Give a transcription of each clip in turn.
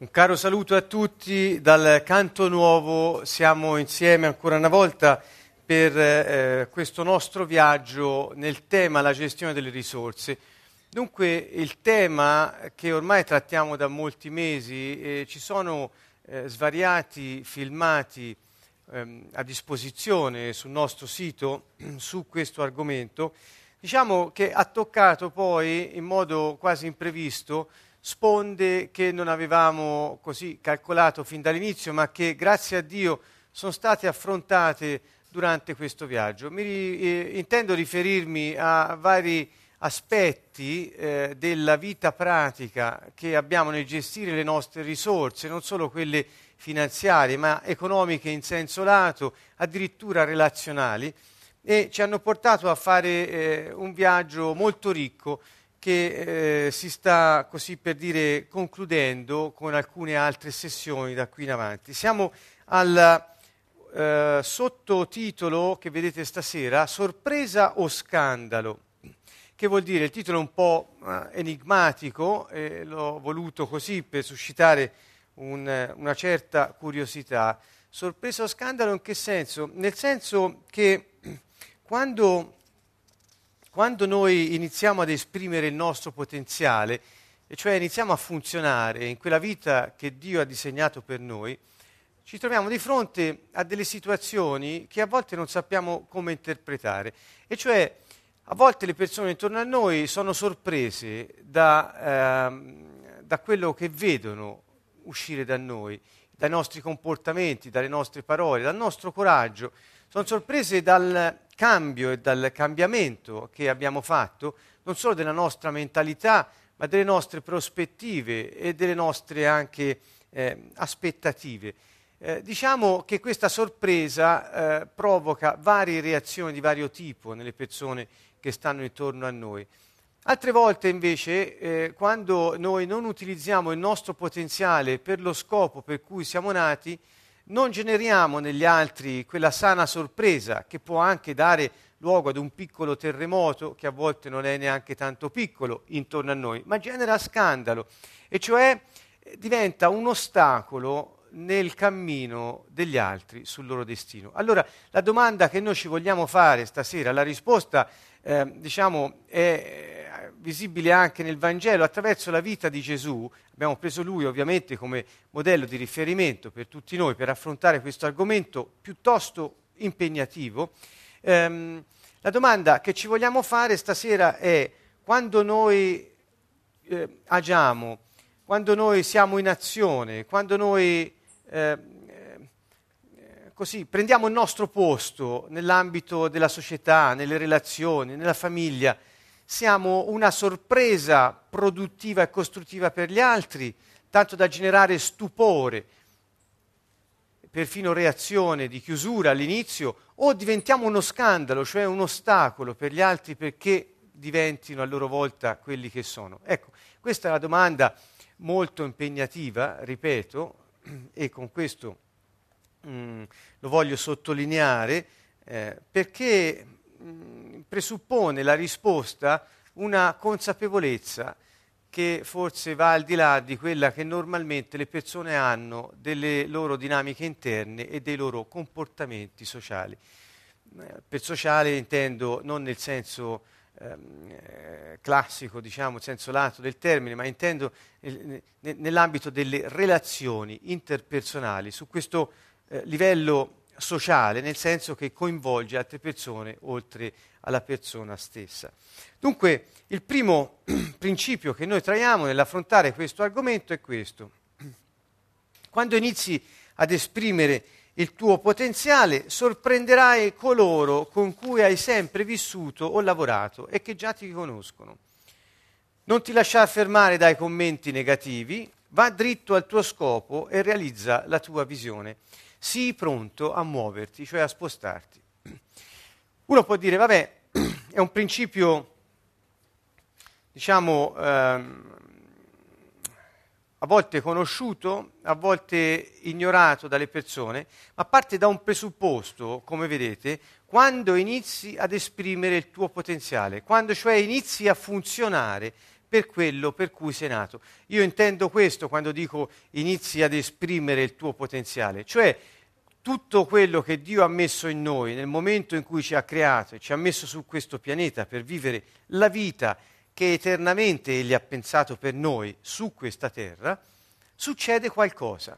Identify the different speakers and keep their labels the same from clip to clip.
Speaker 1: Un caro saluto a tutti dal Canto Nuovo, siamo insieme ancora una volta per eh, questo nostro viaggio nel tema la gestione delle risorse. Dunque il tema che ormai trattiamo da molti mesi, eh, ci sono eh, svariati filmati ehm, a disposizione sul nostro sito su questo argomento, diciamo che ha toccato poi in modo quasi imprevisto sponde che non avevamo così calcolato fin dall'inizio, ma che grazie a Dio sono state affrontate durante questo viaggio. Mi, eh, intendo riferirmi a vari aspetti eh, della vita pratica che abbiamo nel gestire le nostre risorse, non solo quelle finanziarie, ma economiche in senso lato, addirittura relazionali, e ci hanno portato a fare eh, un viaggio molto ricco che eh, si sta così per dire concludendo con alcune altre sessioni da qui in avanti. Siamo al eh, sottotitolo che vedete stasera, Sorpresa o scandalo? Che vuol dire? Il titolo è un po' eh, enigmatico e l'ho voluto così per suscitare un, una certa curiosità. Sorpresa o scandalo in che senso? Nel senso che quando quando noi iniziamo ad esprimere il nostro potenziale, e cioè iniziamo a funzionare in quella vita che Dio ha disegnato per noi, ci troviamo di fronte a delle situazioni che a volte non sappiamo come interpretare. E cioè a volte le persone intorno a noi sono sorprese da, eh, da quello che vedono uscire da noi, dai nostri comportamenti, dalle nostre parole, dal nostro coraggio. Sono sorprese dal cambio e dal cambiamento che abbiamo fatto, non solo della nostra mentalità, ma delle nostre prospettive e delle nostre anche eh, aspettative. Eh, diciamo che questa sorpresa eh, provoca varie reazioni di vario tipo nelle persone che stanno intorno a noi. Altre volte invece, eh, quando noi non utilizziamo il nostro potenziale per lo scopo per cui siamo nati, non generiamo negli altri quella sana sorpresa che può anche dare luogo ad un piccolo terremoto che a volte non è neanche tanto piccolo intorno a noi, ma genera scandalo e cioè eh, diventa un ostacolo nel cammino degli altri sul loro destino. Allora la domanda che noi ci vogliamo fare stasera, la risposta eh, diciamo, è visibile anche nel Vangelo attraverso la vita di Gesù. Abbiamo preso lui ovviamente come modello di riferimento per tutti noi per affrontare questo argomento piuttosto impegnativo. Ehm, la domanda che ci vogliamo fare stasera è quando noi eh, agiamo, quando noi siamo in azione, quando noi eh, eh, così prendiamo il nostro posto nell'ambito della società, nelle relazioni, nella famiglia, siamo una sorpresa produttiva e costruttiva per gli altri, tanto da generare stupore, perfino reazione di chiusura all'inizio, o diventiamo uno scandalo, cioè un ostacolo per gli altri perché diventino a loro volta quelli che sono. Ecco, questa è una domanda molto impegnativa, ripeto, e con questo mm, lo voglio sottolineare, eh, perché mh, presuppone la risposta una consapevolezza che forse va al di là di quella che normalmente le persone hanno delle loro dinamiche interne e dei loro comportamenti sociali. Eh, per sociale intendo non nel senso ehm, eh, classico, diciamo, senso lato del termine, ma intendo nell'ambito delle relazioni interpersonali, su questo eh, livello sociale, nel senso che coinvolge altre persone oltre alla persona stessa. Dunque, il primo principio che noi traiamo nell'affrontare questo argomento è questo. Quando inizi ad esprimere il tuo potenziale, sorprenderai coloro con cui hai sempre vissuto o lavorato e che già ti conoscono. Non ti lasciare fermare dai commenti negativi, va dritto al tuo scopo e realizza la tua visione sii pronto a muoverti, cioè a spostarti. Uno può dire, vabbè, è un principio, diciamo, ehm, a volte conosciuto, a volte ignorato dalle persone, ma parte da un presupposto, come vedete, quando inizi ad esprimere il tuo potenziale, quando cioè inizi a funzionare per quello per cui sei nato. Io intendo questo quando dico inizi ad esprimere il tuo potenziale, cioè tutto quello che Dio ha messo in noi nel momento in cui ci ha creato e ci ha messo su questo pianeta per vivere la vita che eternamente Egli ha pensato per noi su questa terra, succede qualcosa.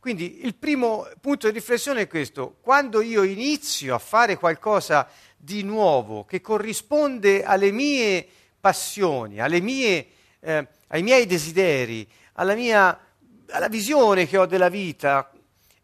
Speaker 1: Quindi il primo punto di riflessione è questo, quando io inizio a fare qualcosa di nuovo che corrisponde alle mie passioni, mie, eh, ai miei desideri, alla mia alla visione che ho della vita,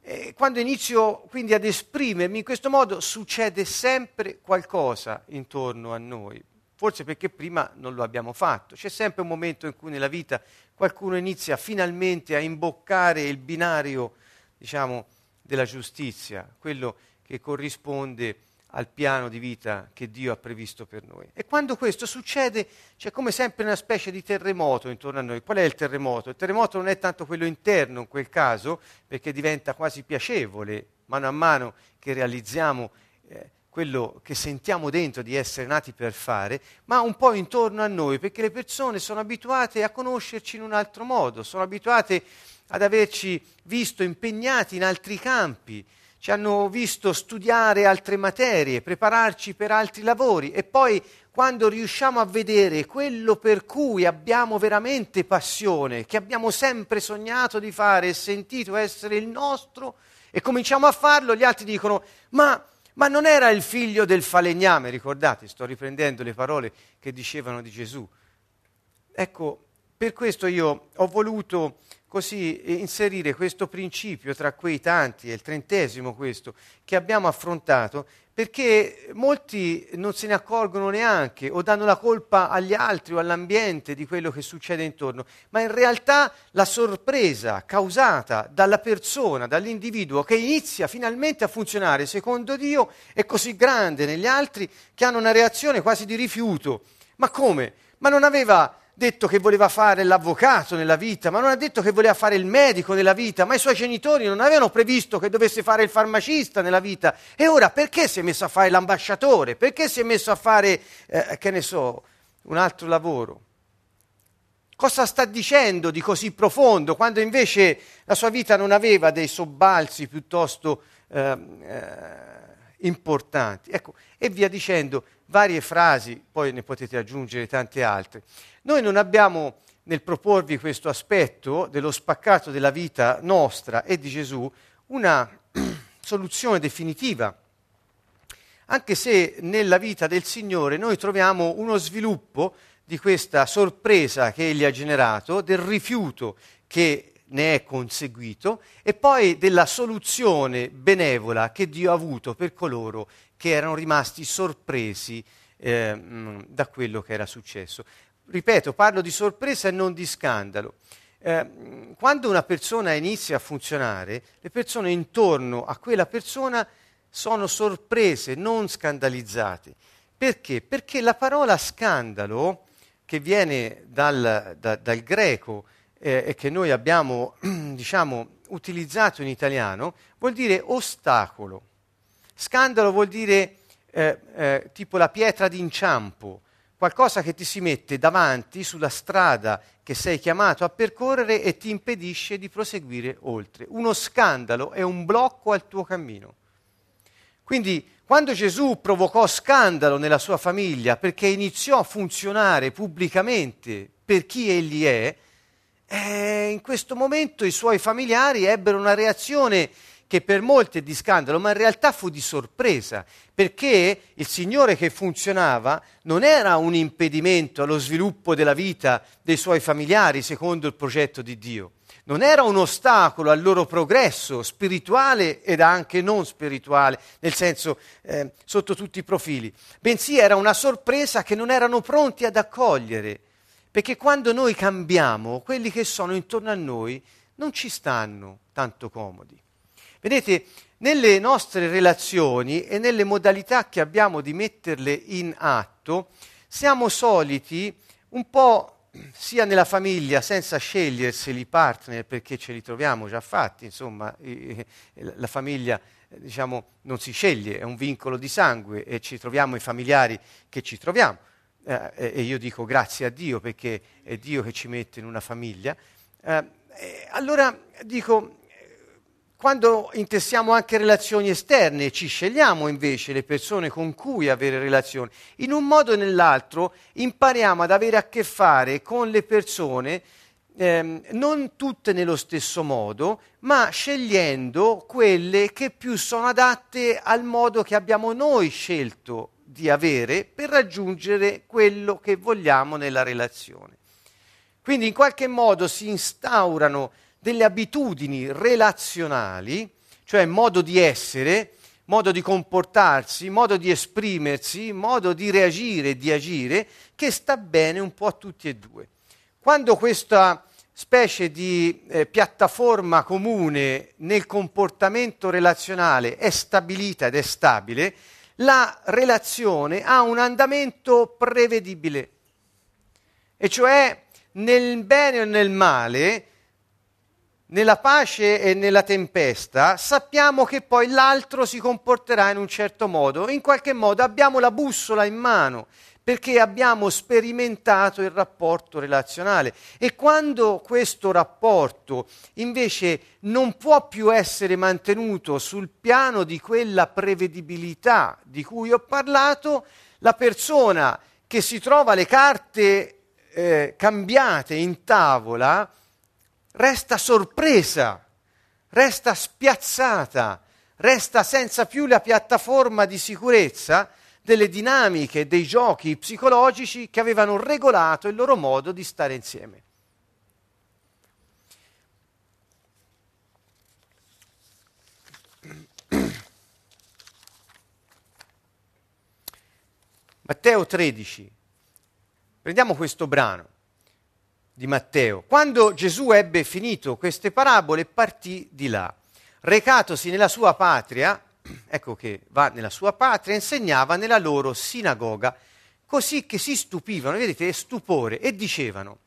Speaker 1: eh, quando inizio quindi ad esprimermi in questo modo succede sempre qualcosa intorno a noi, forse perché prima non lo abbiamo fatto. C'è sempre un momento in cui nella vita qualcuno inizia finalmente a imboccare il binario, diciamo, della giustizia, quello che corrisponde al piano di vita che Dio ha previsto per noi. E quando questo succede c'è come sempre una specie di terremoto intorno a noi. Qual è il terremoto? Il terremoto non è tanto quello interno in quel caso, perché diventa quasi piacevole mano a mano che realizziamo eh, quello che sentiamo dentro di essere nati per fare, ma un po' intorno a noi, perché le persone sono abituate a conoscerci in un altro modo, sono abituate ad averci visto impegnati in altri campi, ci hanno visto studiare altre materie, prepararci per altri lavori e poi quando riusciamo a vedere quello per cui abbiamo veramente passione, che abbiamo sempre sognato di fare e sentito essere il nostro, e cominciamo a farlo, gli altri dicono, ma ma non era il figlio del falegname, ricordate, sto riprendendo le parole che dicevano di Gesù. Ecco, per questo io ho voluto così inserire questo principio tra quei tanti, è il trentesimo questo, che abbiamo affrontato, perché molti non se ne accorgono neanche o danno la colpa agli altri o all'ambiente di quello che succede intorno, ma in realtà la sorpresa causata dalla persona, dall'individuo che inizia finalmente a funzionare secondo Dio è così grande negli altri che hanno una reazione quasi di rifiuto. Ma come? Ma non aveva detto che voleva fare l'avvocato nella vita, ma non ha detto che voleva fare il medico nella vita, ma i suoi genitori non avevano previsto che dovesse fare il farmacista nella vita. E ora perché si è messo a fare l'ambasciatore? Perché si è messo a fare, eh, che ne so, un altro lavoro? Cosa sta dicendo di così profondo quando invece la sua vita non aveva dei sobbalzi piuttosto eh, eh, importanti? Ecco, e via dicendo, varie frasi, poi ne potete aggiungere tante altre. Noi non abbiamo nel proporvi questo aspetto dello spaccato della vita nostra e di Gesù una soluzione definitiva, anche se nella vita del Signore noi troviamo uno sviluppo di questa sorpresa che Egli ha generato, del rifiuto che ne è conseguito e poi della soluzione benevola che Dio ha avuto per coloro che erano rimasti sorpresi eh, da quello che era successo. Ripeto, parlo di sorpresa e non di scandalo. Eh, quando una persona inizia a funzionare, le persone intorno a quella persona sono sorprese, non scandalizzate. Perché? Perché la parola scandalo, che viene dal, da, dal greco eh, e che noi abbiamo, diciamo, utilizzato in italiano, vuol dire ostacolo. Scandalo vuol dire eh, eh, tipo la pietra d'inciampo, qualcosa che ti si mette davanti sulla strada che sei chiamato a percorrere e ti impedisce di proseguire oltre. Uno scandalo è un blocco al tuo cammino. Quindi quando Gesù provocò scandalo nella sua famiglia perché iniziò a funzionare pubblicamente per chi egli è, eh, in questo momento i suoi familiari ebbero una reazione che per molti è di scandalo, ma in realtà fu di sorpresa, perché il Signore che funzionava non era un impedimento allo sviluppo della vita dei suoi familiari secondo il progetto di Dio, non era un ostacolo al loro progresso spirituale ed anche non spirituale, nel senso eh, sotto tutti i profili, bensì era una sorpresa che non erano pronti ad accogliere, perché quando noi cambiamo, quelli che sono intorno a noi non ci stanno tanto comodi. Vedete, nelle nostre relazioni e nelle modalità che abbiamo di metterle in atto, siamo soliti un po' sia nella famiglia senza sceglierseli i partner perché ce li troviamo già fatti, insomma, la famiglia diciamo, non si sceglie, è un vincolo di sangue e ci troviamo i familiari che ci troviamo. Eh, e io dico grazie a Dio perché è Dio che ci mette in una famiglia, eh, allora dico, quando intessiamo anche relazioni esterne, ci scegliamo invece le persone con cui avere relazioni, in un modo o nell'altro impariamo ad avere a che fare con le persone ehm, non tutte nello stesso modo, ma scegliendo quelle che più sono adatte al modo che abbiamo noi scelto di avere per raggiungere quello che vogliamo nella relazione. Quindi in qualche modo si instaurano delle abitudini relazionali, cioè modo di essere, modo di comportarsi, modo di esprimersi, modo di reagire e di agire, che sta bene un po' a tutti e due. Quando questa specie di eh, piattaforma comune nel comportamento relazionale è stabilita ed è stabile, la relazione ha un andamento prevedibile, e cioè nel bene o nel male, nella pace e nella tempesta, sappiamo che poi l'altro si comporterà in un certo modo, in qualche modo abbiamo la bussola in mano perché abbiamo sperimentato il rapporto relazionale. E quando questo rapporto invece non può più essere mantenuto sul piano di quella prevedibilità di cui ho parlato, la persona che si trova le carte eh, cambiate in tavola resta sorpresa, resta spiazzata, resta senza più la piattaforma di sicurezza delle dinamiche, dei giochi psicologici che avevano regolato il loro modo di stare insieme. Matteo 13. Prendiamo questo brano di Matteo. Quando Gesù ebbe finito queste parabole, partì di là. Recatosi nella sua patria, ecco che va nella sua patria, insegnava nella loro sinagoga, così che si stupivano, vedete, stupore, e dicevano,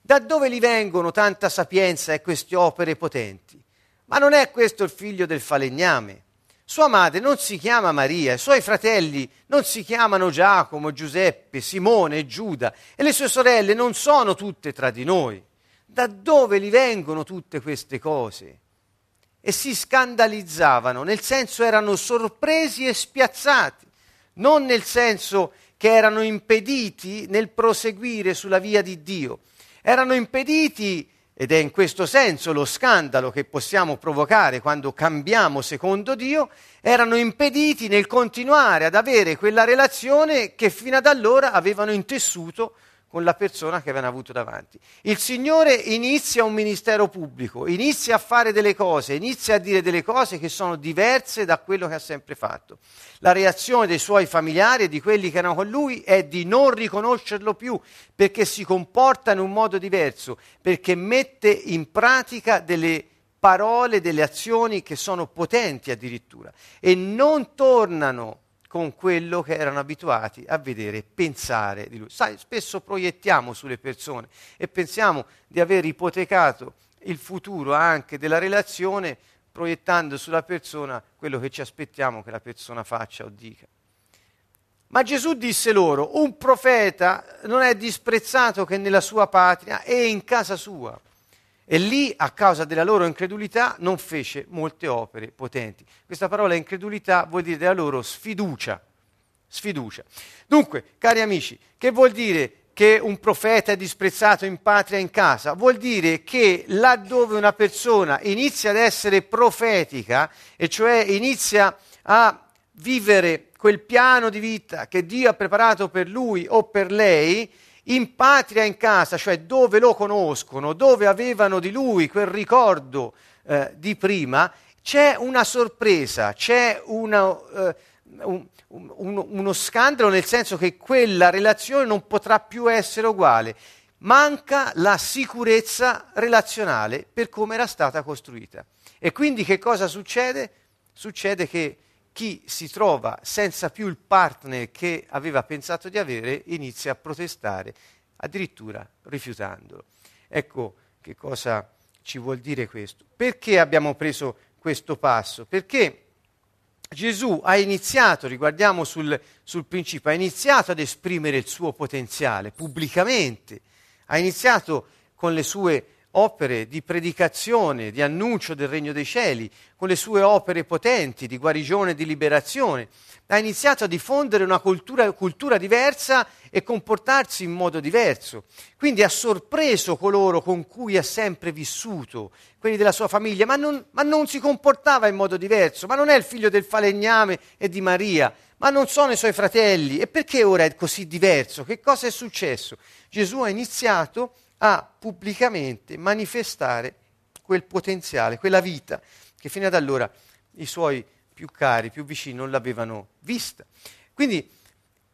Speaker 1: da dove gli vengono tanta sapienza e queste opere potenti? Ma non è questo il figlio del falegname? Sua madre non si chiama Maria, i suoi fratelli non si chiamano Giacomo, Giuseppe, Simone e Giuda, e le sue sorelle non sono tutte tra di noi. Da dove gli vengono tutte queste cose? E si scandalizzavano, nel senso erano sorpresi e spiazzati, non nel senso che erano impediti nel proseguire sulla via di Dio, erano impediti, ed è in questo senso lo scandalo che possiamo provocare quando cambiamo secondo Dio, erano impediti nel continuare ad avere quella relazione che fino ad allora avevano intessuto con la persona che avevano avuto davanti. Il Signore inizia un ministero pubblico, inizia a fare delle cose, inizia a dire delle cose che sono diverse da quello che ha sempre fatto. La reazione dei suoi familiari e di quelli che erano con lui è di non riconoscerlo più perché si comporta in un modo diverso, perché mette in pratica delle parole, delle azioni che sono potenti addirittura e non tornano con quello che erano abituati a vedere e pensare di lui. Sai, spesso proiettiamo sulle persone e pensiamo di aver ipotecato il futuro anche della relazione proiettando sulla persona quello che ci aspettiamo che la persona faccia o dica. Ma Gesù disse loro, un profeta non è disprezzato che nella sua patria e in casa sua. E lì, a causa della loro incredulità, non fece molte opere potenti. Questa parola incredulità vuol dire della loro sfiducia. Sfiducia. Dunque, cari amici, che vuol dire che un profeta è disprezzato in patria e in casa? Vuol dire che laddove una persona inizia ad essere profetica, e cioè inizia a vivere quel piano di vita che Dio ha preparato per lui o per lei, in patria in casa, cioè dove lo conoscono, dove avevano di lui quel ricordo eh, di prima, c'è una sorpresa, c'è una, eh, un, un, uno scandalo nel senso che quella relazione non potrà più essere uguale. Manca la sicurezza relazionale per come era stata costruita. E quindi che cosa succede? Succede che chi si trova senza più il partner che aveva pensato di avere inizia a protestare, addirittura rifiutandolo. Ecco che cosa ci vuol dire questo. Perché abbiamo preso questo passo? Perché Gesù ha iniziato, riguardiamo sul, sul principio, ha iniziato ad esprimere il suo potenziale pubblicamente, ha iniziato con le sue opere di predicazione, di annuncio del regno dei cieli, con le sue opere potenti di guarigione e di liberazione. Ha iniziato a diffondere una cultura, cultura, diversa e comportarsi in modo diverso. Quindi ha sorpreso coloro con cui ha sempre vissuto, quelli della sua famiglia, ma non, ma non si comportava in modo diverso, ma non è il figlio del falegname e di Maria, ma non sono i suoi fratelli. E perché ora è così diverso? Che cosa è successo? Gesù ha iniziato a pubblicamente manifestare quel potenziale, quella vita che fino ad allora i suoi più cari, più vicini non l'avevano vista. Quindi,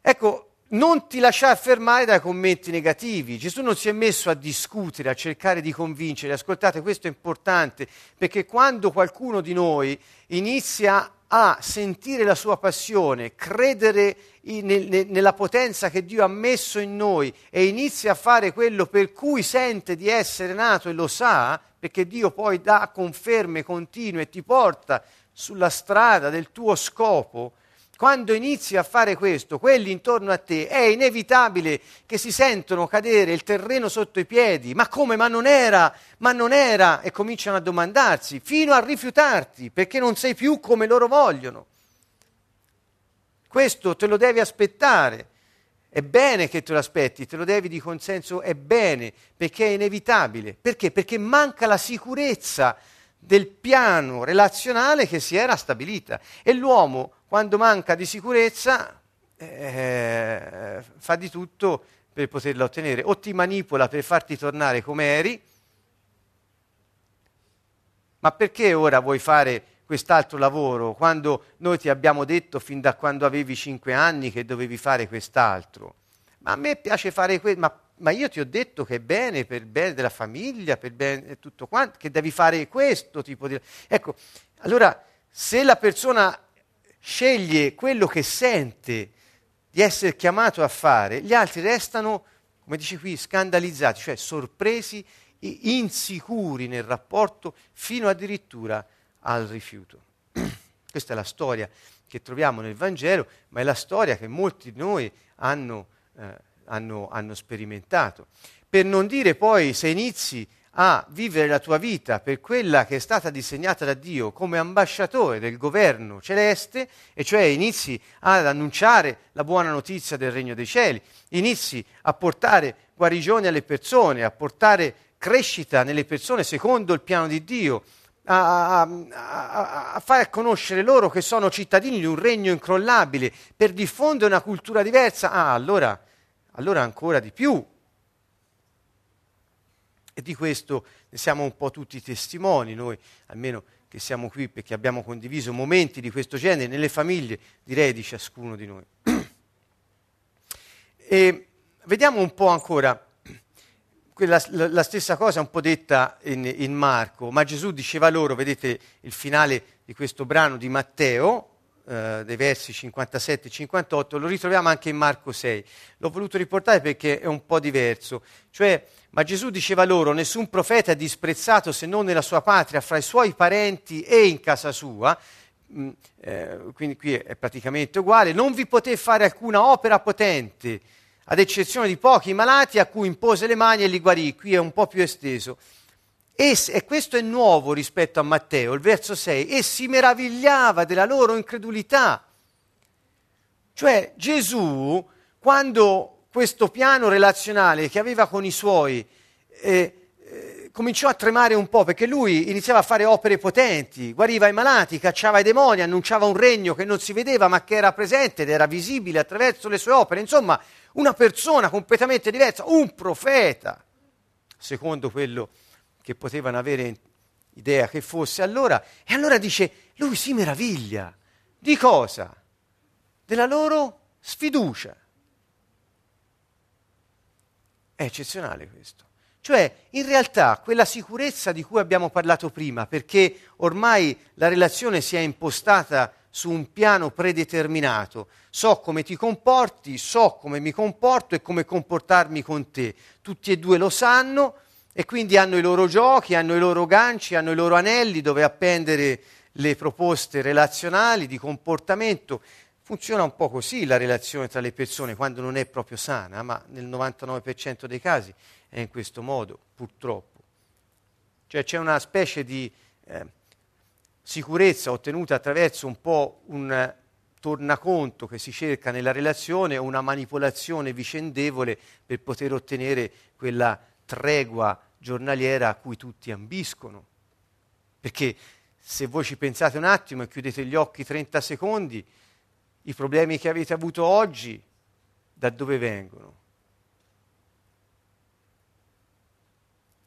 Speaker 1: ecco, non ti lasciare fermare dai commenti negativi. Gesù non si è messo a discutere, a cercare di convincere. Ascoltate, questo è importante, perché quando qualcuno di noi inizia a sentire la sua passione, credere in, ne, nella potenza che Dio ha messo in noi e inizia a fare quello per cui sente di essere nato e lo sa, perché Dio poi dà conferme continue e ti porta sulla strada del tuo scopo, quando inizi a fare questo, quelli intorno a te, è inevitabile che si sentono cadere il terreno sotto i piedi. Ma come? Ma non era? Ma non era? E cominciano a domandarsi, fino a rifiutarti, perché non sei più come loro vogliono. Questo te lo devi aspettare. È bene che te lo aspetti, te lo devi di consenso, è bene, perché è inevitabile. Perché? Perché manca la sicurezza del piano relazionale che si era stabilita. E l'uomo quando manca di sicurezza eh, fa di tutto per poterla ottenere, o ti manipola per farti tornare come eri, ma perché ora vuoi fare quest'altro lavoro quando noi ti abbiamo detto fin da quando avevi cinque anni che dovevi fare quest'altro? Ma a me piace fare questo, ma, ma, io ti ho detto che è bene per il bene della famiglia, per il bene tutto quanto, che devi fare questo tipo di... Ecco, allora se la persona sceglie quello che sente di essere chiamato a fare, gli altri restano, come dice qui, scandalizzati, cioè sorpresi, insicuri nel rapporto, fino addirittura al rifiuto. Questa è la storia che troviamo nel Vangelo, ma è la storia che molti di noi hanno, eh, hanno, hanno sperimentato. Per non dire poi se inizi a vivere la tua vita per quella che è stata disegnata da Dio come ambasciatore del governo celeste, e cioè inizi ad annunciare la buona notizia del regno dei cieli, inizi a portare guarigione alle persone, a portare crescita nelle persone secondo il piano di Dio, a, a, a, far conoscere loro che sono cittadini di un regno incrollabile, per diffondere una cultura diversa, ah, allora, allora ancora di più e di questo ne siamo un po' tutti testimoni, noi almeno che siamo qui perché abbiamo condiviso momenti di questo genere nelle famiglie, direi di ciascuno di noi. E vediamo un po' ancora quella, la, la, stessa cosa un po' detta in, in Marco, ma Gesù diceva loro, vedete il finale di questo brano di Matteo, eh, dei versi 57 e 58, lo ritroviamo anche in Marco 6. L'ho voluto riportare perché è un po' diverso. Cioè, ma Gesù diceva loro, nessun profeta è disprezzato se non nella sua patria, fra i suoi parenti e in casa sua, mm, eh, quindi qui è praticamente uguale, non vi poté fare alcuna opera potente, ad eccezione di pochi malati a cui impose le mani e li guarì, qui è un po' più esteso. E, e questo è nuovo rispetto a Matteo, il verso 6, e si meravigliava della loro incredulità. Cioè Gesù, quando questo piano relazionale che aveva con i suoi eh, eh, cominciò a tremare un po' perché lui iniziava a fare opere potenti, guariva i malati, cacciava i demoni, annunciava un regno che non si vedeva ma che era presente ed era visibile attraverso le sue opere, insomma una persona completamente diversa, un profeta, secondo quello che potevano avere idea che fosse allora. E allora dice, lui si meraviglia. Di cosa? Della loro sfiducia. È eccezionale questo. Cioè, in realtà, quella sicurezza di cui abbiamo parlato prima, perché ormai la relazione si è impostata su un piano predeterminato, so come ti comporti, so come mi comporto e come comportarmi con te. Tutti e due lo sanno, e quindi hanno i loro giochi, hanno i loro ganci, hanno i loro anelli dove appendere le proposte relazionali di comportamento. Funziona un po' così la relazione tra le persone quando non è proprio sana, ma nel 99% dei casi è in questo modo, purtroppo. Cioè c'è una specie di eh, sicurezza ottenuta attraverso un po' un tornaconto che si cerca nella relazione o una manipolazione vicendevole per poter ottenere quella tregua giornaliera a cui tutti ambiscono. Perché se voi ci pensate un attimo e chiudete gli occhi 30 secondi, i problemi che avete avuto oggi, da dove vengono?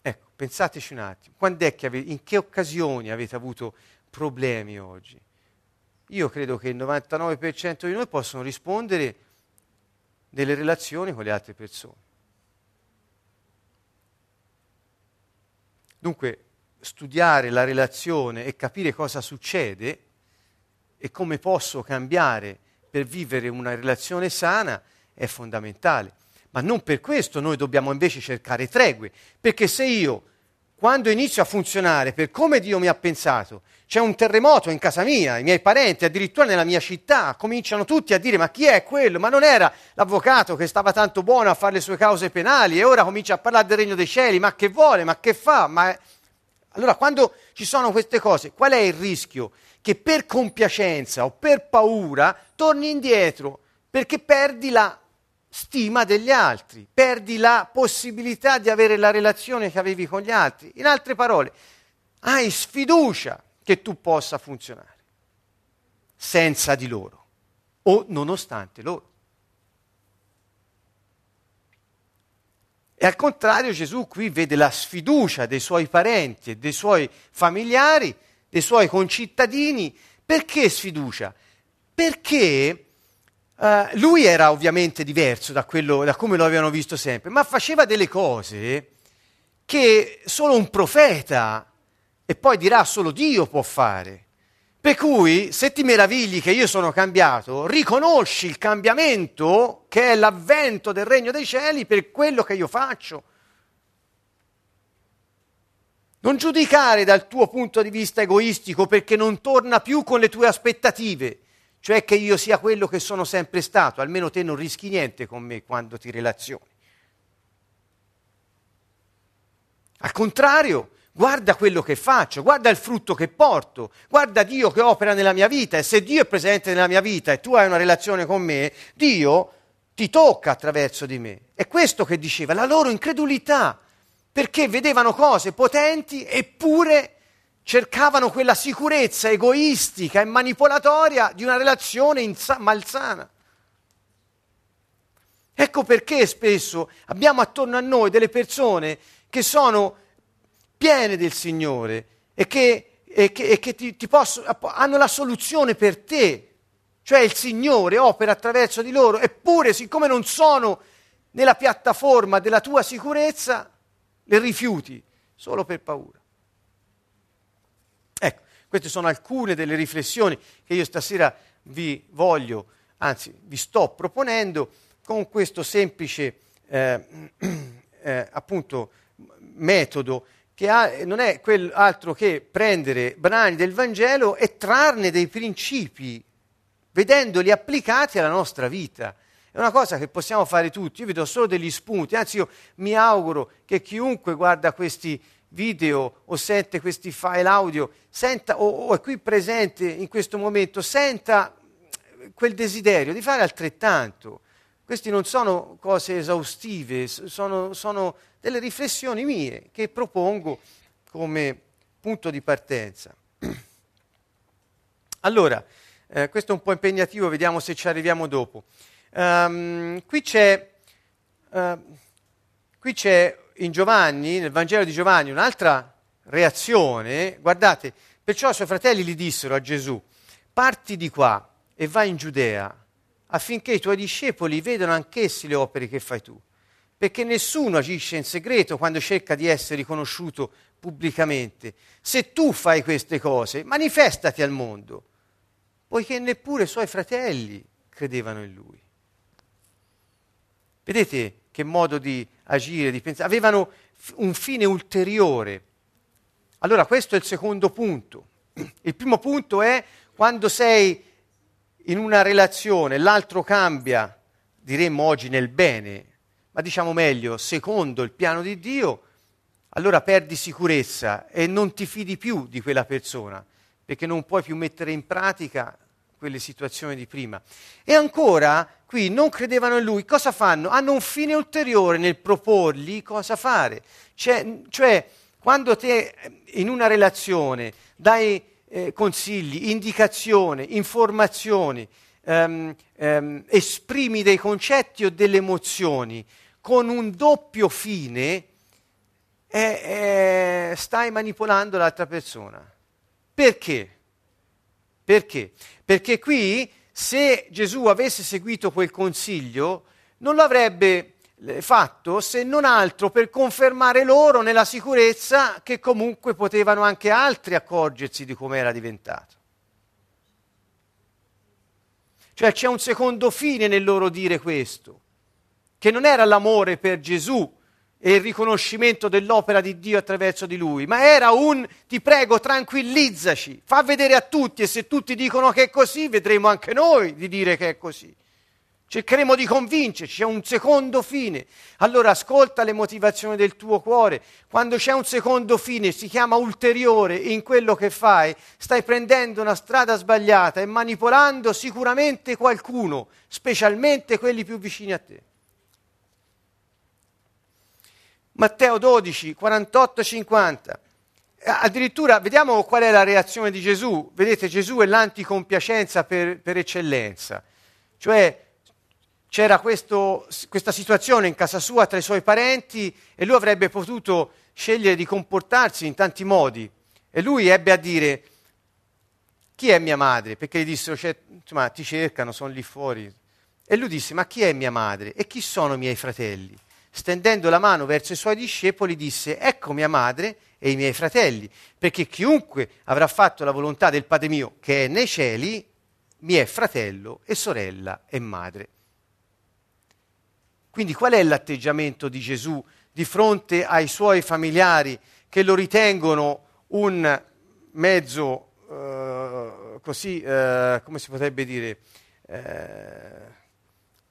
Speaker 1: Ecco, pensateci un attimo, che avete, in che occasioni avete avuto problemi oggi? Io credo che il 99% di noi possono rispondere nelle relazioni con le altre persone. Dunque, studiare la relazione e capire cosa succede e come posso cambiare per vivere una relazione sana è fondamentale. Ma non per questo noi dobbiamo invece cercare tregue, perché se io, quando inizio a funzionare per come Dio mi ha pensato, c'è un terremoto in casa mia, i miei parenti, addirittura nella mia città, cominciano tutti a dire ma chi è quello? Ma non era l'avvocato che stava tanto buono a fare le sue cause penali e ora comincia a parlare del regno dei cieli, ma che vuole, ma che fa? Ma... Allora quando ci sono queste cose, qual è il rischio? Che per compiacenza o per paura torni indietro, perché perdi la stima degli altri, perdi la possibilità di avere la relazione che avevi con gli altri. In altre parole, hai sfiducia che tu possa funzionare senza di loro o nonostante loro. E al contrario Gesù qui vede la sfiducia dei suoi parenti e dei suoi familiari, dei suoi concittadini. Perché sfiducia? Perché Uh, lui era ovviamente diverso da, quello, da come lo avevano visto sempre, ma faceva delle cose che solo un profeta e poi dirà solo Dio può fare. Per cui, se ti meravigli che io sono cambiato, riconosci il cambiamento che è l'avvento del regno dei cieli per quello che io faccio. Non giudicare dal tuo punto di vista egoistico perché non torna più con le tue aspettative cioè che io sia quello che sono sempre stato, almeno te non rischi niente con me quando ti relazioni. Al contrario, guarda quello che faccio, guarda il frutto che porto, guarda Dio che opera nella mia vita e se Dio è presente nella mia vita e tu hai una relazione con me, Dio ti tocca attraverso di me. È questo che diceva, la loro incredulità, perché vedevano cose potenti eppure cercavano quella sicurezza egoistica e manipolatoria di una relazione insa- malsana. Ecco perché spesso abbiamo attorno a noi delle persone che sono piene del Signore e che, e che, e che ti, ti posso, hanno la soluzione per te, cioè il Signore opera attraverso di loro, eppure siccome non sono nella piattaforma della tua sicurezza, le rifiuti solo per paura. Queste sono alcune delle riflessioni che io stasera vi voglio, anzi vi sto proponendo con questo semplice eh, eh, appunto, metodo che ha, non è altro che prendere brani del Vangelo e trarne dei principi, vedendoli applicati alla nostra vita. È una cosa che possiamo fare tutti, io vi do solo degli spunti, anzi io mi auguro che chiunque guarda questi video o sente questi file audio, senta, o, o è qui presente in questo momento, senta quel desiderio di fare altrettanto. Queste non sono cose esaustive, sono, sono delle riflessioni mie che propongo come punto di partenza. Allora, eh, questo è un po' impegnativo, vediamo se ci arriviamo dopo. Um, qui, c'è, uh, qui c'è in Giovanni, nel Vangelo di Giovanni, un'altra reazione. Guardate, perciò i suoi fratelli gli dissero a Gesù, parti di qua e vai in Giudea affinché i tuoi discepoli vedano anch'essi le opere che fai tu. Perché nessuno agisce in segreto quando cerca di essere riconosciuto pubblicamente. Se tu fai queste cose, manifestati al mondo, poiché neppure i suoi fratelli credevano in lui. Vedete che modo di agire, di pensare, avevano un fine ulteriore. Allora questo è il secondo punto. Il primo punto è quando sei in una relazione, l'altro cambia, diremmo oggi nel bene, ma diciamo meglio, secondo il piano di Dio, allora perdi sicurezza e non ti fidi più di quella persona, perché non puoi più mettere in pratica quelle situazioni di prima. E ancora, qui non credevano in lui, cosa fanno? Hanno un fine ulteriore nel proporgli cosa fare. Cioè, cioè quando te in una relazione dai eh, consigli, indicazioni, informazioni, ehm, ehm, esprimi dei concetti o delle emozioni con un doppio fine, eh, eh, stai manipolando l'altra persona. Perché? Perché? Perché qui, se Gesù avesse seguito quel consiglio, non lo avrebbe eh, fatto se non altro per confermare loro nella sicurezza che comunque potevano anche altri accorgersi di come era diventato. Cioè c'è un secondo fine nel loro dire questo, che non era l'amore per Gesù e il riconoscimento dell'opera di Dio attraverso di lui, ma era un ti prego tranquillizzaci, fa vedere a tutti e se tutti dicono che è così, vedremo anche noi di dire che è così. Cercheremo di convincerci, c'è un secondo fine. Allora ascolta le motivazioni del tuo cuore. Quando c'è un secondo fine, si chiama ulteriore in quello che fai, stai prendendo una strada sbagliata e manipolando sicuramente qualcuno, specialmente quelli più vicini a te. Matteo 12, 48, 50. Addirittura vediamo qual è la reazione di Gesù. Vedete, Gesù è l'anticompiacenza per, per eccellenza. Cioè, c'era questo, questa situazione in casa sua tra i suoi parenti e lui avrebbe potuto scegliere di comportarsi in tanti modi. E lui ebbe a dire, chi è mia madre? Perché gli dissero, cioè, insomma, ti cercano, sono lì fuori. E lui disse, ma chi è mia madre? E chi sono i miei fratelli? Stendendo la mano verso i suoi discepoli disse, ecco mia madre e i miei fratelli, perché chiunque avrà fatto la volontà del Padre mio che è nei cieli, mi è fratello e sorella e madre. Quindi qual è l'atteggiamento di Gesù di fronte ai suoi familiari che lo ritengono un mezzo uh, così, uh, come si potrebbe dire, uh,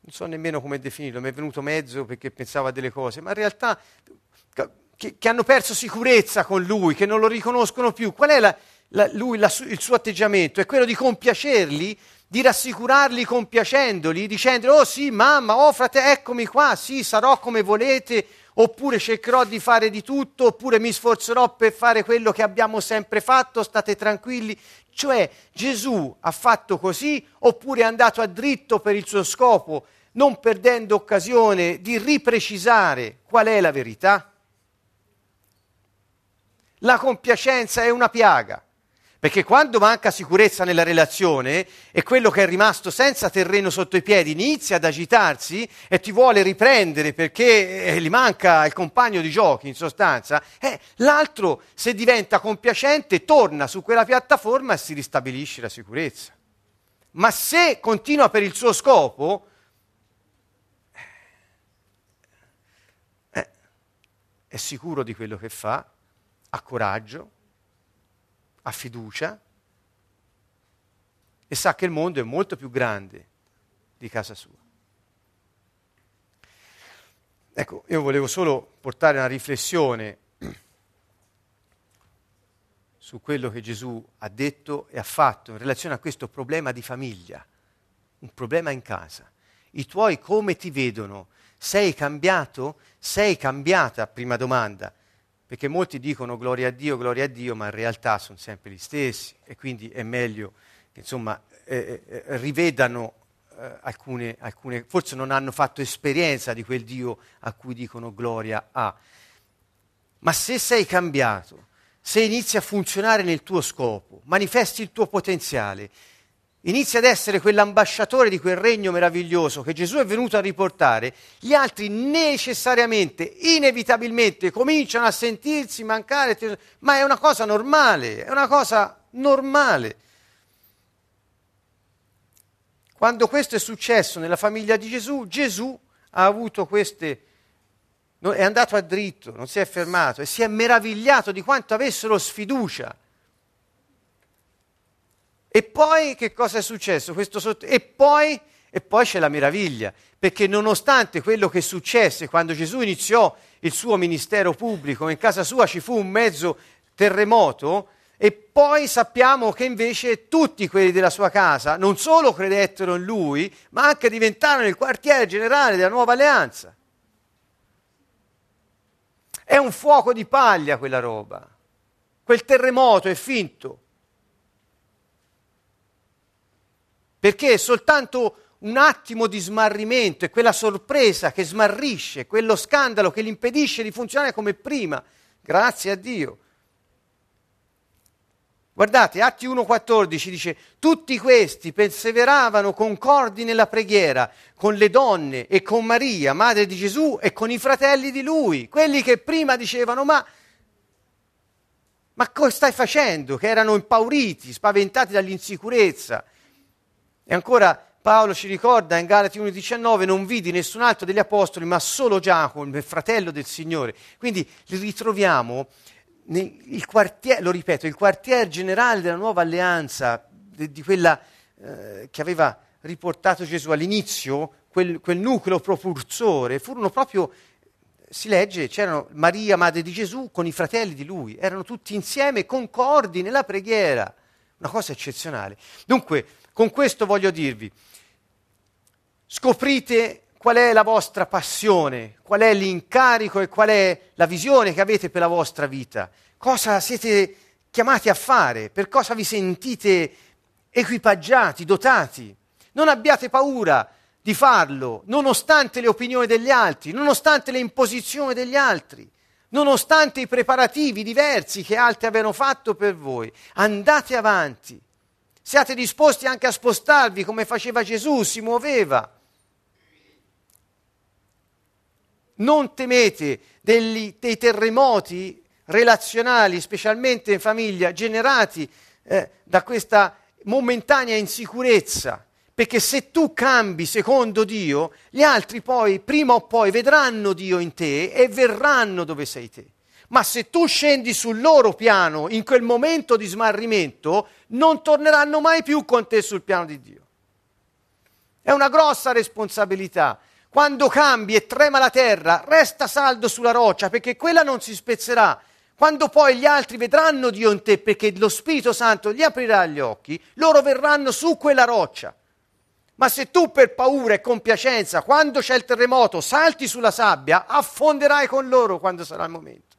Speaker 1: non so nemmeno come definirlo, mi è venuto mezzo perché pensavo a delle cose, ma in realtà che, che hanno perso sicurezza con lui, che non lo riconoscono più. Qual è la, la, lui, la, il suo atteggiamento? È quello di compiacerli di rassicurarli compiacendoli, dicendo, oh sì, mamma, oh frate, eccomi qua, sì, sarò come volete, oppure cercherò di fare di tutto, oppure mi sforzerò per fare quello che abbiamo sempre fatto, state tranquilli. Cioè Gesù ha fatto così, oppure è andato a dritto per il suo scopo, non perdendo occasione di riprecisare qual è la verità? La compiacenza è una piaga. Perché quando manca sicurezza nella relazione e quello che è rimasto senza terreno sotto i piedi inizia ad agitarsi e ti vuole riprendere perché eh, gli manca il compagno di giochi in sostanza, eh, l'altro se diventa compiacente torna su quella piattaforma e si ristabilisce la sicurezza. Ma se continua per il suo scopo, è sicuro di quello che fa, ha coraggio, ha fiducia e sa che il mondo è molto più grande di casa sua. Ecco, io volevo solo portare una riflessione su quello che Gesù ha detto e ha fatto in relazione a questo problema di famiglia, un problema in casa. I tuoi come ti vedono? Sei cambiato? Sei cambiata? Prima domanda perché molti dicono gloria a Dio, gloria a Dio, ma in realtà sono sempre gli stessi e quindi è meglio che insomma, eh, eh, rivedano eh, alcune, alcune, forse non hanno fatto esperienza di quel Dio a cui dicono gloria a. Ma se sei cambiato, se inizi a funzionare nel tuo scopo, manifesti il tuo potenziale, inizi ad essere quell'ambasciatore di quel regno meraviglioso che Gesù è venuto a riportare, gli altri necessariamente, inevitabilmente cominciano a sentirsi mancare, ma è una cosa normale, è una cosa normale. Quando questo è successo nella famiglia di Gesù, Gesù ha avuto queste, è andato a dritto, non si è fermato e si è meravigliato di quanto avessero sfiducia E poi che cosa è successo? Sotto... E, poi, e poi c'è la meraviglia, perché nonostante quello che successe quando Gesù iniziò il suo ministero pubblico, in casa sua ci fu un mezzo terremoto, e poi sappiamo che invece tutti quelli della sua casa non solo credettero in lui, ma anche diventarono il quartiere generale della nuova alleanza. È un fuoco di paglia quella roba. Quel terremoto è finto. Perché è soltanto un attimo di smarrimento e quella sorpresa che smarrisce, quello scandalo che gli impedisce di funzionare come prima. Grazie a Dio. Guardate, Atti 1,14 dice, tutti questi perseveravano concordi nella preghiera con le donne e con Maria, madre di Gesù, e con i fratelli di lui, quelli che prima dicevano, ma, ma cosa stai facendo? Che erano impauriti, spaventati dall'insicurezza. E ancora Paolo ci ricorda in Galati 1,19, non vidi nessun altro degli apostoli, ma solo Giacomo, il fratello del Signore. Quindi li ritroviamo il quartier, lo ripeto, il quartier generale della nuova alleanza, di, di quella eh, che aveva riportato Gesù all'inizio, quel, quel, nucleo propulsore, furono proprio, si legge, c'erano Maria, madre di Gesù, con i fratelli di lui, erano tutti insieme concordi nella preghiera, una cosa eccezionale. Dunque, con questo voglio dirvi, scoprite qual è la vostra passione, qual è l'incarico e qual è la visione che avete per la vostra vita, cosa siete chiamati a fare, per cosa vi sentite equipaggiati, dotati. Non abbiate paura di farlo, nonostante le opinioni degli altri, nonostante le imposizioni degli altri, nonostante i preparativi diversi che altri avevano fatto per voi. Andate avanti. Siate disposti anche a spostarvi come faceva Gesù, si muoveva non temete degli, dei terremoti relazionali, specialmente in famiglia, generati eh, da questa momentanea insicurezza. Perché se tu cambi secondo Dio, gli altri poi, prima o poi, vedranno Dio in te e verranno dove sei te. Ma se tu scendi sul loro piano in quel momento di smarrimento, non torneranno mai più con te sul piano di Dio. È una grossa responsabilità quando cambi e trema la terra, resta saldo sulla roccia perché quella non si spezzerà. Quando poi gli altri vedranno Dio in te perché lo Spirito Santo gli aprirà gli occhi, loro verranno su quella roccia. Ma se tu per paura e compiacenza, quando c'è il terremoto, salti sulla sabbia, affonderai con loro quando sarà il momento.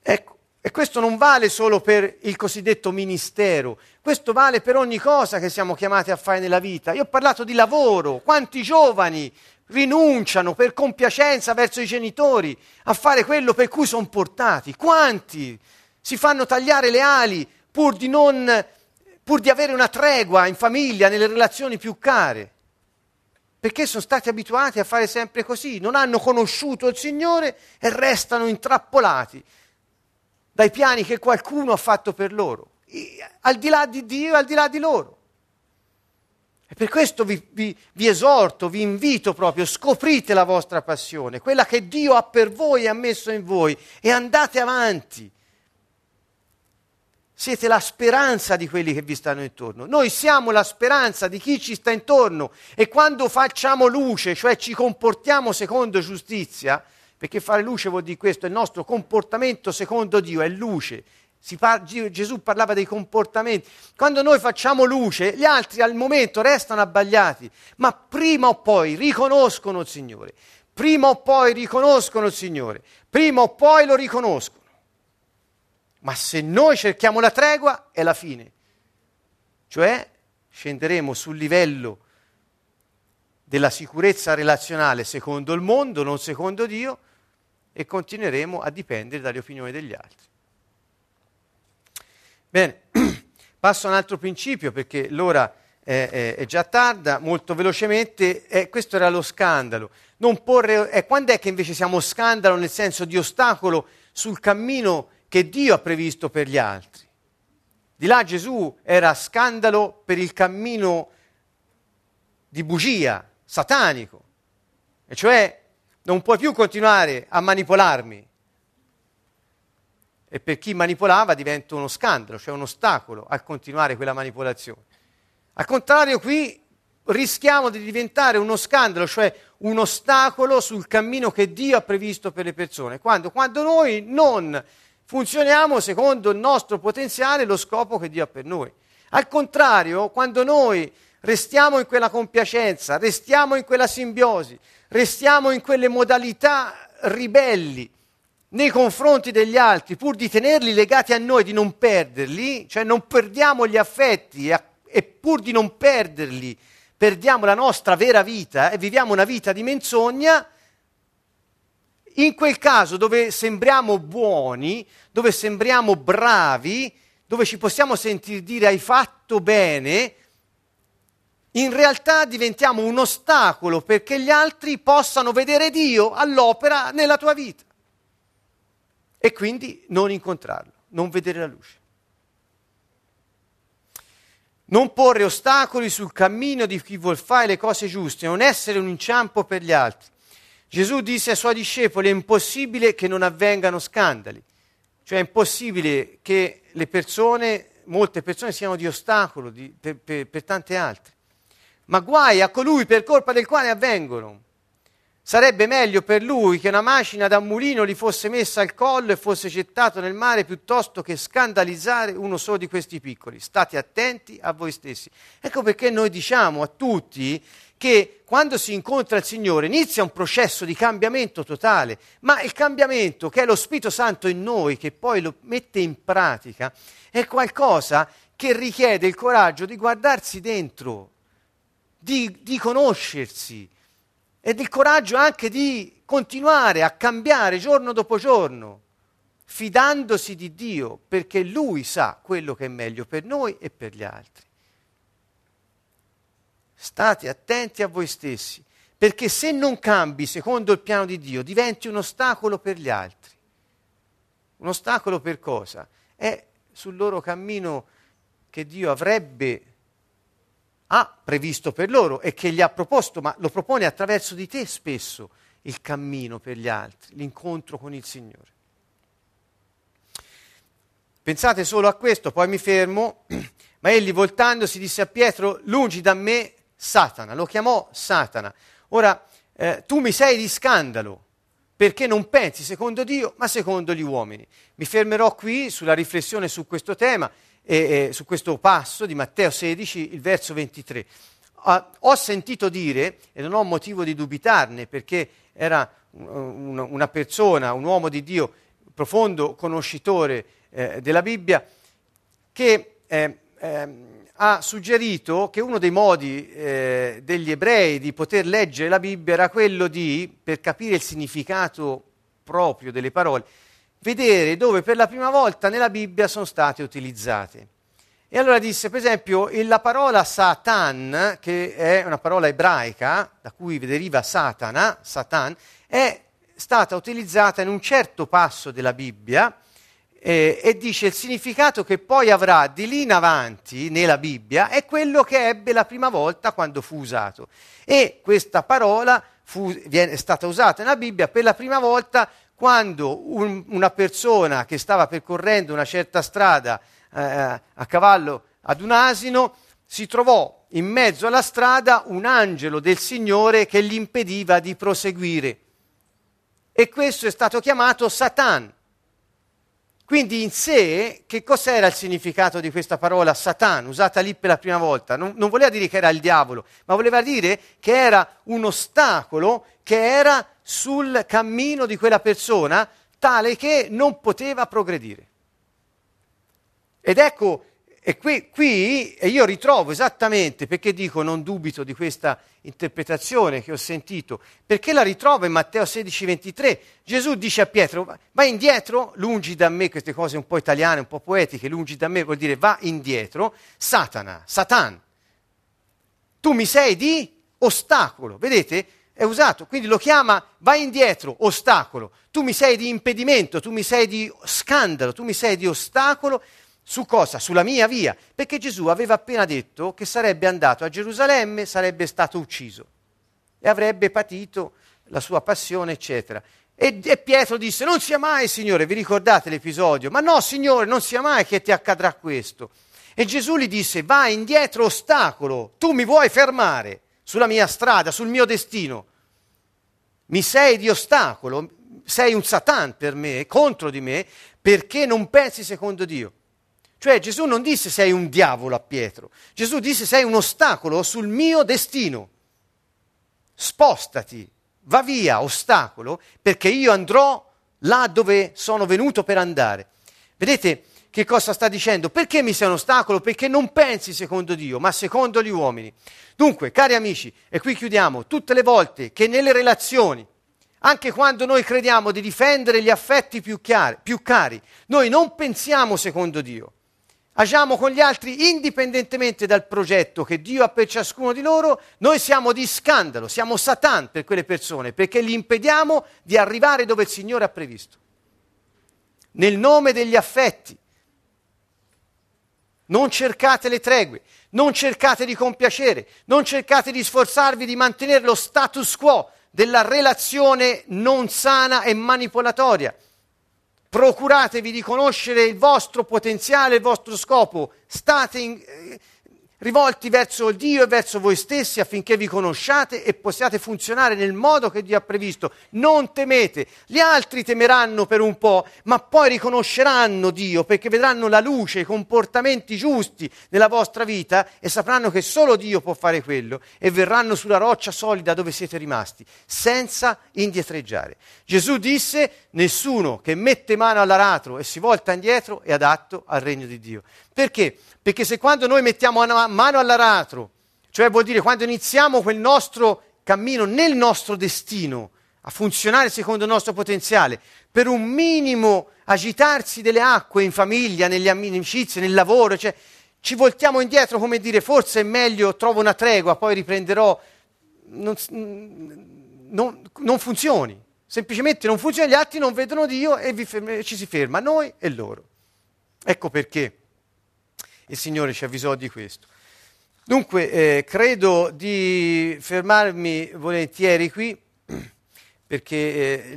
Speaker 1: Ecco, e questo non vale solo per il cosiddetto ministero, questo vale per ogni cosa che siamo chiamati a fare nella vita. Io ho parlato di lavoro, quanti giovani rinunciano per compiacenza verso i genitori a fare quello per cui sono portati, quanti si fanno tagliare le ali pur di, non, pur di avere una tregua in famiglia, nelle relazioni più care perché sono stati abituati a fare sempre così, non hanno conosciuto il Signore e restano intrappolati dai piani che qualcuno ha fatto per loro, al di là di Dio e al di là di loro. E per questo vi, vi, vi, esorto, vi invito proprio, scoprite la vostra passione, quella che Dio ha per voi e ha messo in voi, e andate avanti. Siete la speranza di quelli che vi stanno intorno. Noi siamo la speranza di chi ci sta intorno e quando facciamo luce, cioè ci comportiamo secondo giustizia, perché fare luce vuol dire questo, il nostro comportamento secondo Dio è luce. Par- Gesù parlava dei comportamenti. Quando noi facciamo luce, gli altri al momento restano abbagliati, ma prima o poi riconoscono il Signore. Prima o poi riconoscono il Signore. Prima o poi lo riconoscono. Ma se noi cerchiamo la tregua, è la fine. Cioè scenderemo sul livello della sicurezza relazionale secondo il mondo, non secondo Dio, e continueremo a dipendere dalle opinioni degli altri. Bene, passo a un altro principio perché l'ora è, è, è già tarda, molto velocemente, eh, questo era lo scandalo. Porre, eh, quando è che invece siamo scandalo nel senso di ostacolo sul cammino che Dio ha previsto per gli altri? Di là Gesù era scandalo per il cammino di bugia, satanico, e cioè non puoi più continuare a manipolarmi. e per chi manipolava diventa uno scandalo, cioè un ostacolo a continuare quella manipolazione. Al contrario, qui rischiamo di diventare uno scandalo, cioè un ostacolo sul cammino che Dio ha previsto per le persone, quando, quando noi non funzioniamo secondo il nostro potenziale e lo scopo che Dio ha per noi. Al contrario, quando noi restiamo in quella compiacenza, restiamo in quella simbiosi, restiamo in quelle modalità ribelli nei confronti degli altri, pur di tenerli legati a noi, di non perderli, cioè non perdiamo gli affetti e, e pur di non perderli perdiamo la nostra vera vita e viviamo una vita di menzogna, in quel caso dove sembriamo buoni, dove sembriamo bravi, dove ci possiamo sentire dire hai fatto bene, in realtà diventiamo un ostacolo perché gli altri possano vedere Dio all'opera nella tua vita e quindi non incontrarlo, non vedere la luce. Non porre ostacoli sul cammino di chi vuol fare le cose giuste, non essere un inciampo per gli altri. Gesù disse ai suoi discepoli: è impossibile che non avvengano scandali, cioè è impossibile che le persone, molte persone, siano di ostacolo di, per, per, per tante altre. Ma guai a colui per colpa del quale avvengono. Sarebbe meglio per lui che una macina da mulino gli fosse messa al collo e fosse gettato nel mare piuttosto che scandalizzare uno solo di questi piccoli. State attenti a voi stessi. Ecco perché noi diciamo a tutti che quando si incontra il Signore inizia un processo di cambiamento totale, ma il cambiamento che è lo Spirito Santo in noi, che poi lo mette in pratica, è qualcosa che richiede il coraggio di guardarsi dentro, di, di conoscersi e del coraggio anche di continuare a cambiare giorno dopo giorno, fidandosi di Dio, perché Lui sa quello che è meglio per noi e per gli altri. State attenti a voi stessi, perché se non cambi secondo il piano di Dio, diventi un ostacolo per gli altri. Un ostacolo per cosa? È sul loro cammino che Dio avrebbe ha previsto per loro e che gli ha proposto, ma lo propone attraverso di te spesso il cammino per gli altri, l'incontro con il Signore. Pensate solo a questo, poi mi fermo, ma egli voltandosi disse a Pietro, lungi da me Satana, lo chiamò Satana. Ora, eh, tu mi sei di scandalo, perché non pensi secondo Dio, ma secondo gli uomini. Mi fermerò qui sulla riflessione su questo tema e, e, su questo passo di Matteo 16, il verso 23. Uh, ho sentito dire, e non ho motivo di dubitarne, perché era un, una persona, un uomo di Dio, profondo conoscitore eh, della Bibbia, che eh, eh, ha suggerito che uno dei modi eh, degli ebrei di poter leggere la Bibbia era quello di, per capire il significato proprio delle parole, vedere dove per la prima volta nella Bibbia sono state utilizzate. E allora disse, per esempio, la parola Satan, che è una parola ebraica, da cui deriva Satana, Satan, è stata utilizzata in un certo passo della Bibbia eh, e dice il significato che poi avrà di lì in avanti nella Bibbia è quello che ebbe la prima volta quando fu usato. E questa parola fu, viene, è stata usata nella Bibbia per la prima volta quando un, una persona che stava percorrendo una certa strada eh, a cavallo ad un asino si trovò in mezzo alla strada un angelo del Signore che gli impediva di proseguire. E questo è stato chiamato Satan. Quindi in sé, che cos'era il significato di questa parola Satan, usata lì per la prima volta? Non, non, voleva dire che era il diavolo, ma voleva dire che era un ostacolo che era sul cammino di quella persona tale che non poteva progredire. Ed ecco, e qui, qui e io ritrovo esattamente perché dico non dubito di questa interpretazione che ho sentito, perché la ritrovo in Matteo 16, 23. Gesù dice a Pietro, vai indietro, lungi da me, queste cose un po' italiane, un po' poetiche, lungi da me vuol dire va indietro, Satana, Satan. Tu mi sei di ostacolo, vedete? È usato, quindi lo chiama vai indietro, ostacolo. Tu mi sei di impedimento, tu mi sei di scandalo, tu mi sei di ostacolo su cosa? Sulla mia via. Perché Gesù aveva appena detto che sarebbe andato a Gerusalemme, sarebbe stato ucciso e avrebbe patito la sua passione, eccetera. E, e, Pietro disse, non sia mai, Signore, vi ricordate l'episodio? Ma no, Signore, non sia mai che ti accadrà questo. E Gesù gli disse, vai indietro ostacolo, tu mi vuoi fermare sulla mia strada, sul mio destino. Mi sei di ostacolo, sei un Satan per me, contro di me, perché non pensi secondo Dio. Cioè Gesù non disse sei un diavolo a Pietro, Gesù disse sei un ostacolo sul mio destino. Spostati, va via, ostacolo, perché io andrò là dove sono venuto per andare. Vedete che cosa sta dicendo? Perché mi sei un ostacolo? Perché non pensi secondo Dio, ma secondo gli uomini. Dunque, cari amici, e qui chiudiamo, tutte le volte che nelle relazioni, anche quando noi crediamo di difendere gli affetti più, chiari, più cari, noi non pensiamo secondo Dio, agiamo con gli altri indipendentemente dal progetto che Dio ha per ciascuno di loro, noi siamo di scandalo, siamo Satan per quelle persone, perché gli impediamo di arrivare dove il Signore ha previsto. Nel nome degli affetti. Non cercate le tregue, non cercate di compiacere, non cercate di sforzarvi di mantenere lo status quo della relazione non sana e manipolatoria. Procuratevi di conoscere il vostro potenziale, il vostro scopo, state in, eh, rivolti verso Dio e verso voi stessi affinché vi conosciate e possiate funzionare nel modo che Dio ha previsto. Non temete, gli altri temeranno per un po', ma poi riconosceranno Dio perché vedranno la luce, i comportamenti giusti nella vostra vita e sapranno che solo Dio può fare quello e verranno sulla roccia solida dove siete rimasti, senza indietreggiare. Gesù disse, nessuno che mette mano all'aratro e si volta indietro è adatto al regno di Dio. Perché? Perché se quando noi mettiamo mano all'aratro, cioè vuol dire quando iniziamo quel nostro cammino nel nostro destino, a funzionare secondo il nostro potenziale, per un minimo agitarsi delle acque in famiglia, nelle amicizie, nel lavoro, cioè ci voltiamo indietro come dire forse è meglio, trovo una tregua, poi riprenderò, non, non, non funzioni, semplicemente non funziona, gli altri non vedono Dio e ferma, ci si ferma, noi e loro. Ecco perché il Signore ci avvisò di questo. Dunque, eh, credo di fermarmi volentieri qui perché eh,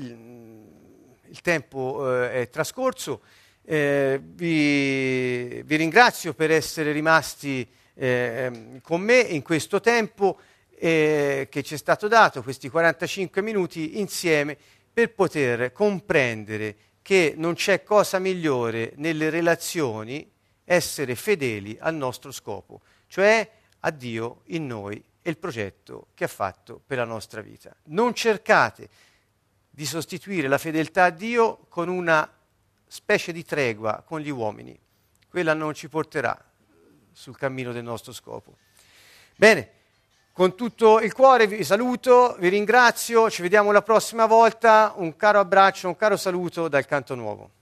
Speaker 1: il, tempo eh, è trascorso. Eh, vi, vi, ringrazio per essere rimasti eh, con me in questo tempo eh, che ci è stato dato, questi 45 minuti insieme, per poter comprendere che non c'è cosa migliore nelle relazioni essere fedeli al nostro scopo, cioè a Dio in noi e il progetto che ha fatto per la nostra vita. Non cercate di sostituire la fedeltà a Dio con una specie di tregua con gli uomini. Quella non ci porterà sul cammino del nostro scopo. Bene, con tutto il cuore vi saluto, vi ringrazio, ci vediamo la prossima volta, un caro abbraccio, un caro saluto dal Canto Nuovo.